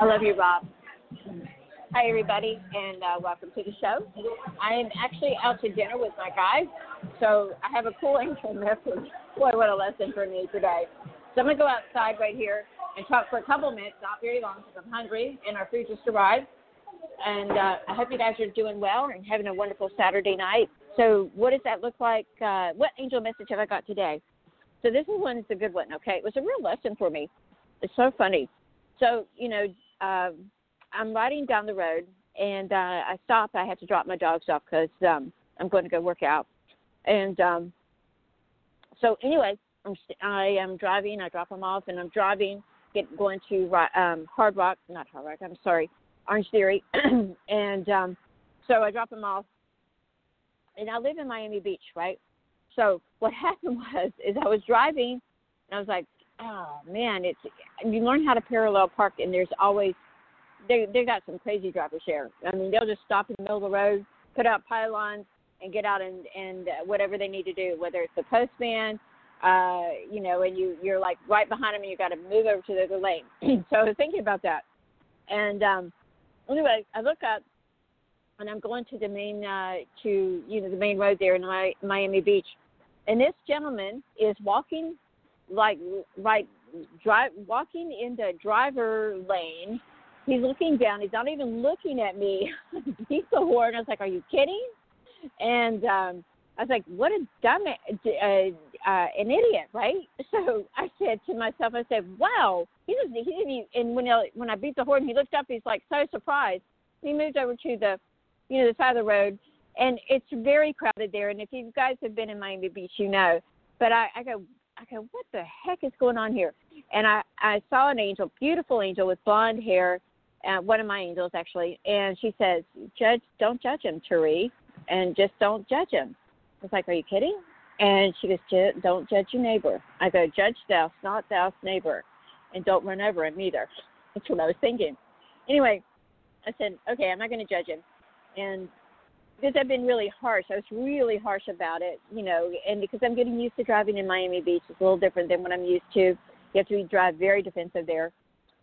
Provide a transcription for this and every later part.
I love you, Rob. Hi, everybody, and uh, welcome to the show. I am actually out to dinner with my guys, so I have a cool intro message. Boy, what a lesson for me today. So I'm going to go outside right here and talk for a couple minutes, not very long, because I'm hungry and our food just arrived. And uh, I hope you guys are doing well and having a wonderful Saturday night. So, what does that look like? Uh, what angel message have I got today? So, this is one is a good one. Okay, it was a real lesson for me. It's so funny. So, you know, uh, I'm riding down the road and uh, I stop. I have to drop my dogs off because um, I'm going to go work out. And um, so, anyway, I'm I am driving. I drop them off, and I'm driving, get going to um, Hard Rock, not Hard Rock. I'm sorry, Orange Theory, and um, so I drop them off. And I live in Miami Beach, right? So what happened was, is I was driving, and I was like, oh man, it's you learn how to parallel park, and there's always they they got some crazy drivers here. I mean, they'll just stop in the middle of the road, put out pylons, and get out and and uh, whatever they need to do, whether it's the postman, uh, you know, and you you're like right behind them, and you got to move over to the other lane. so I was thinking about that, and um, anyway, I look up, and I'm going to the main uh, to you know the main road there in Miami Beach, and this gentleman is walking like like drive walking in the driver lane. He's looking down. He's not even looking at me. He's the horn. I was like, "Are you kidding?" And um, I was like, "What a dumb, uh, uh, an idiot, right?" So I said to myself, "I said, wow." He doesn't. He didn't. And when I, when I beat the horn, he looked up. He's like so surprised. He moved over to the, you know, the side of the road, and it's very crowded there. And if you guys have been in Miami Beach, you know. But I, I go, I go, what the heck is going on here? And I, I saw an angel, beautiful angel with blonde hair, uh, one of my angels actually, and she says, "Judge, don't judge him, Tari, and just don't judge him." I was like, "Are you kidding?" And she goes, "Don't judge your neighbor." I go, "Judge thou, not thou's neighbor, and don't run over him either." That's what I was thinking. Anyway, I said, "Okay, I'm not going to judge him," and because I've been really harsh. I was really harsh about it, you know, and because I'm getting used to driving in Miami Beach, it's a little different than what I'm used to. You have to drive very defensive there.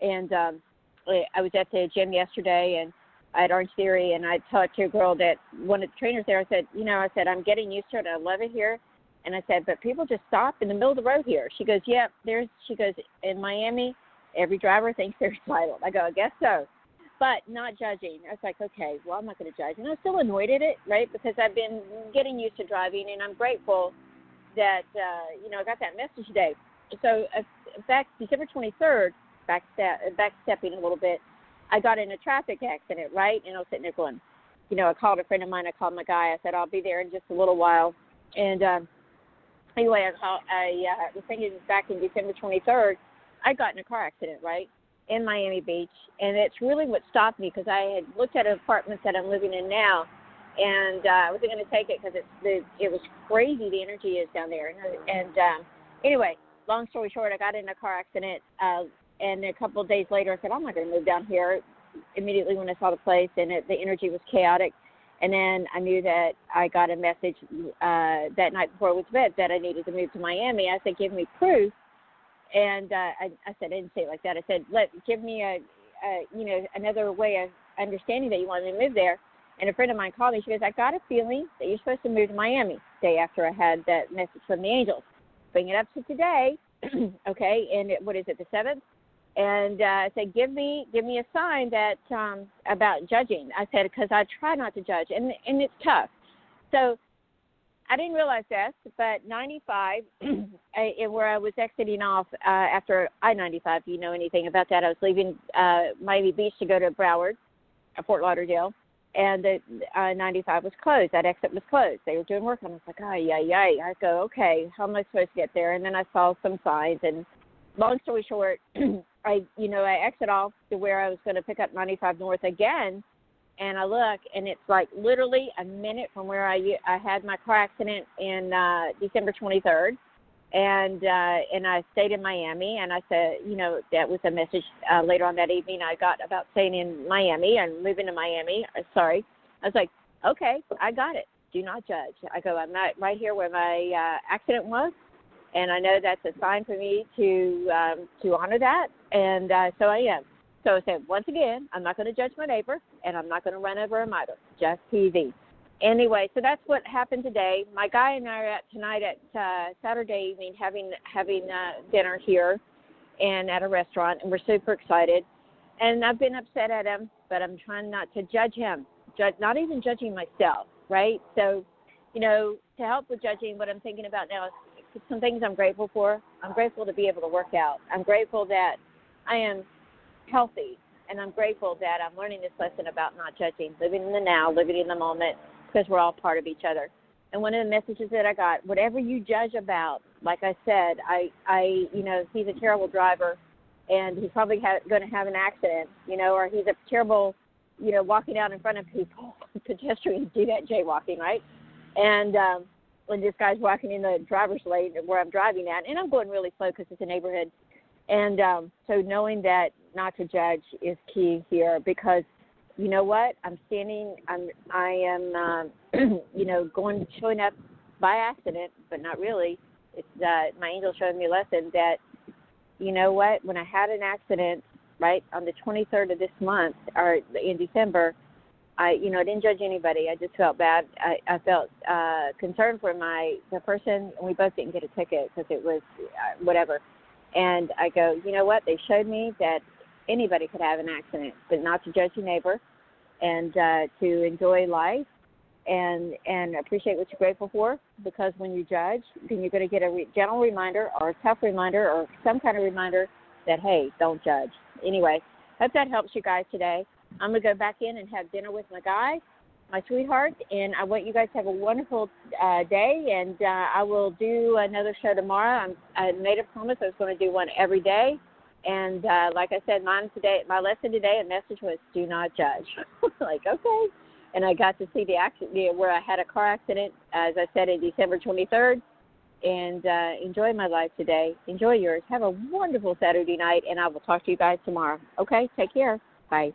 And um, I was at the gym yesterday, and I had Orange Theory, and I talked to a girl that one of the trainers there. I said, you know, I said I'm getting used to it. I love it here. And I said, but people just stop in the middle of the road here. She goes, yeah, there's. She goes in Miami, every driver thinks they're entitled. I go, I guess so but not judging. I was like, okay, well, I'm not going to judge. And I was still annoyed at it, right? Because I've been getting used to driving, and I'm grateful that, uh, you know, I got that message today. So, uh, back December 23rd, back, step, back stepping a little bit, I got in a traffic accident, right? And I was sitting there going, you know, I called a friend of mine. I called my guy. I said, I'll be there in just a little while. And um, anyway, I, called, I uh, was thinking back in December 23rd, I got in a car accident, right? In Miami Beach, and it's really what stopped me because I had looked at apartments that I'm living in now, and uh, I wasn't going to take it because it's the it was crazy the energy is down there. And, and um, anyway, long story short, I got in a car accident, uh, and a couple of days later, I said I'm not going to move down here. Immediately when I saw the place, and it, the energy was chaotic. And then I knew that I got a message uh, that night before I went to bed that I needed to move to Miami. I said, "Give me proof." And uh, I, I said I didn't say it like that. I said, let give me a, a you know another way of understanding that you want me to move there. And a friend of mine called me. She goes, I got a feeling that you're supposed to move to Miami. Day after I had that message from the angels, bring it up to today, okay? And it, what is it, the seventh? And uh, I said, give me give me a sign that um, about judging. I said because I try not to judge, and and it's tough. So I didn't realize this, but 95, where I was exiting off uh, after I 95, if you know anything about that, I was leaving uh, Miami Beach to go to Broward, uh, Fort Lauderdale, and the uh, 95 was closed. That exit was closed. They were doing work, and I was like, "Ay, ay, ay." I go, "Okay, how am I supposed to get there?" And then I saw some signs, and long story short, I, you know, I exit off to where I was going to pick up 95 North again and I look, and it's like literally a minute from where I I had my car accident in uh, December 23rd, and uh, and I stayed in Miami, and I said, you know, that was a message uh, later on that evening I got about staying in Miami and moving to Miami. Uh, sorry, I was like, okay, I got it. Do not judge. I go, I'm not right here where my uh, accident was, and I know that's a sign for me to um, to honor that, and uh, so I am. So I said, once again, I'm not going to judge my neighbor, and I'm not going to run over a miter. Just TV. Anyway, so that's what happened today. My guy and I are at tonight at uh, Saturday evening having having uh, dinner here, and at a restaurant, and we're super excited. And I've been upset at him, but I'm trying not to judge him, judge, not even judging myself, right? So, you know, to help with judging, what I'm thinking about now is some things I'm grateful for. I'm grateful to be able to work out. I'm grateful that I am healthy. And I'm grateful that I'm learning this lesson about not judging, living in the now, living in the moment, because we're all part of each other. And one of the messages that I got, whatever you judge about, like I said, I, I, you know, he's a terrible driver, and he's probably ha- going to have an accident, you know, or he's a terrible, you know, walking out in front of people. Pedestrians do that jaywalking, right? And um, when this guy's walking in the driver's lane where I'm driving at, and I'm going really slow because it's a neighborhood and um, so knowing that not to judge is key here because you know what? I'm standing I'm I am um, you know going showing up by accident but not really. It's uh, my angel showing me a lesson that you know what? When I had an accident right on the 23rd of this month or in December I you know I didn't judge anybody. I just felt bad. I, I felt uh, concerned for my the person. We both didn't get a ticket because it was uh, whatever and I go, you know what? They showed me that anybody could have an accident, but not to judge your neighbor, and uh, to enjoy life, and and appreciate what you're grateful for. Because when you judge, then you're going to get a re- gentle reminder, or a tough reminder, or some kind of reminder that hey, don't judge. Anyway, hope that helps you guys today. I'm gonna go back in and have dinner with my guy my sweetheart, and I want you guys to have a wonderful uh, day. And uh, I will do another show tomorrow. I'm, I made a promise I was going to do one every day. And uh, like I said, mine today, my lesson today, a message was do not judge. like okay, and I got to see the accident where I had a car accident, as I said, in December 23rd. And uh, enjoy my life today. Enjoy yours. Have a wonderful Saturday night, and I will talk to you guys tomorrow. Okay, take care. Bye.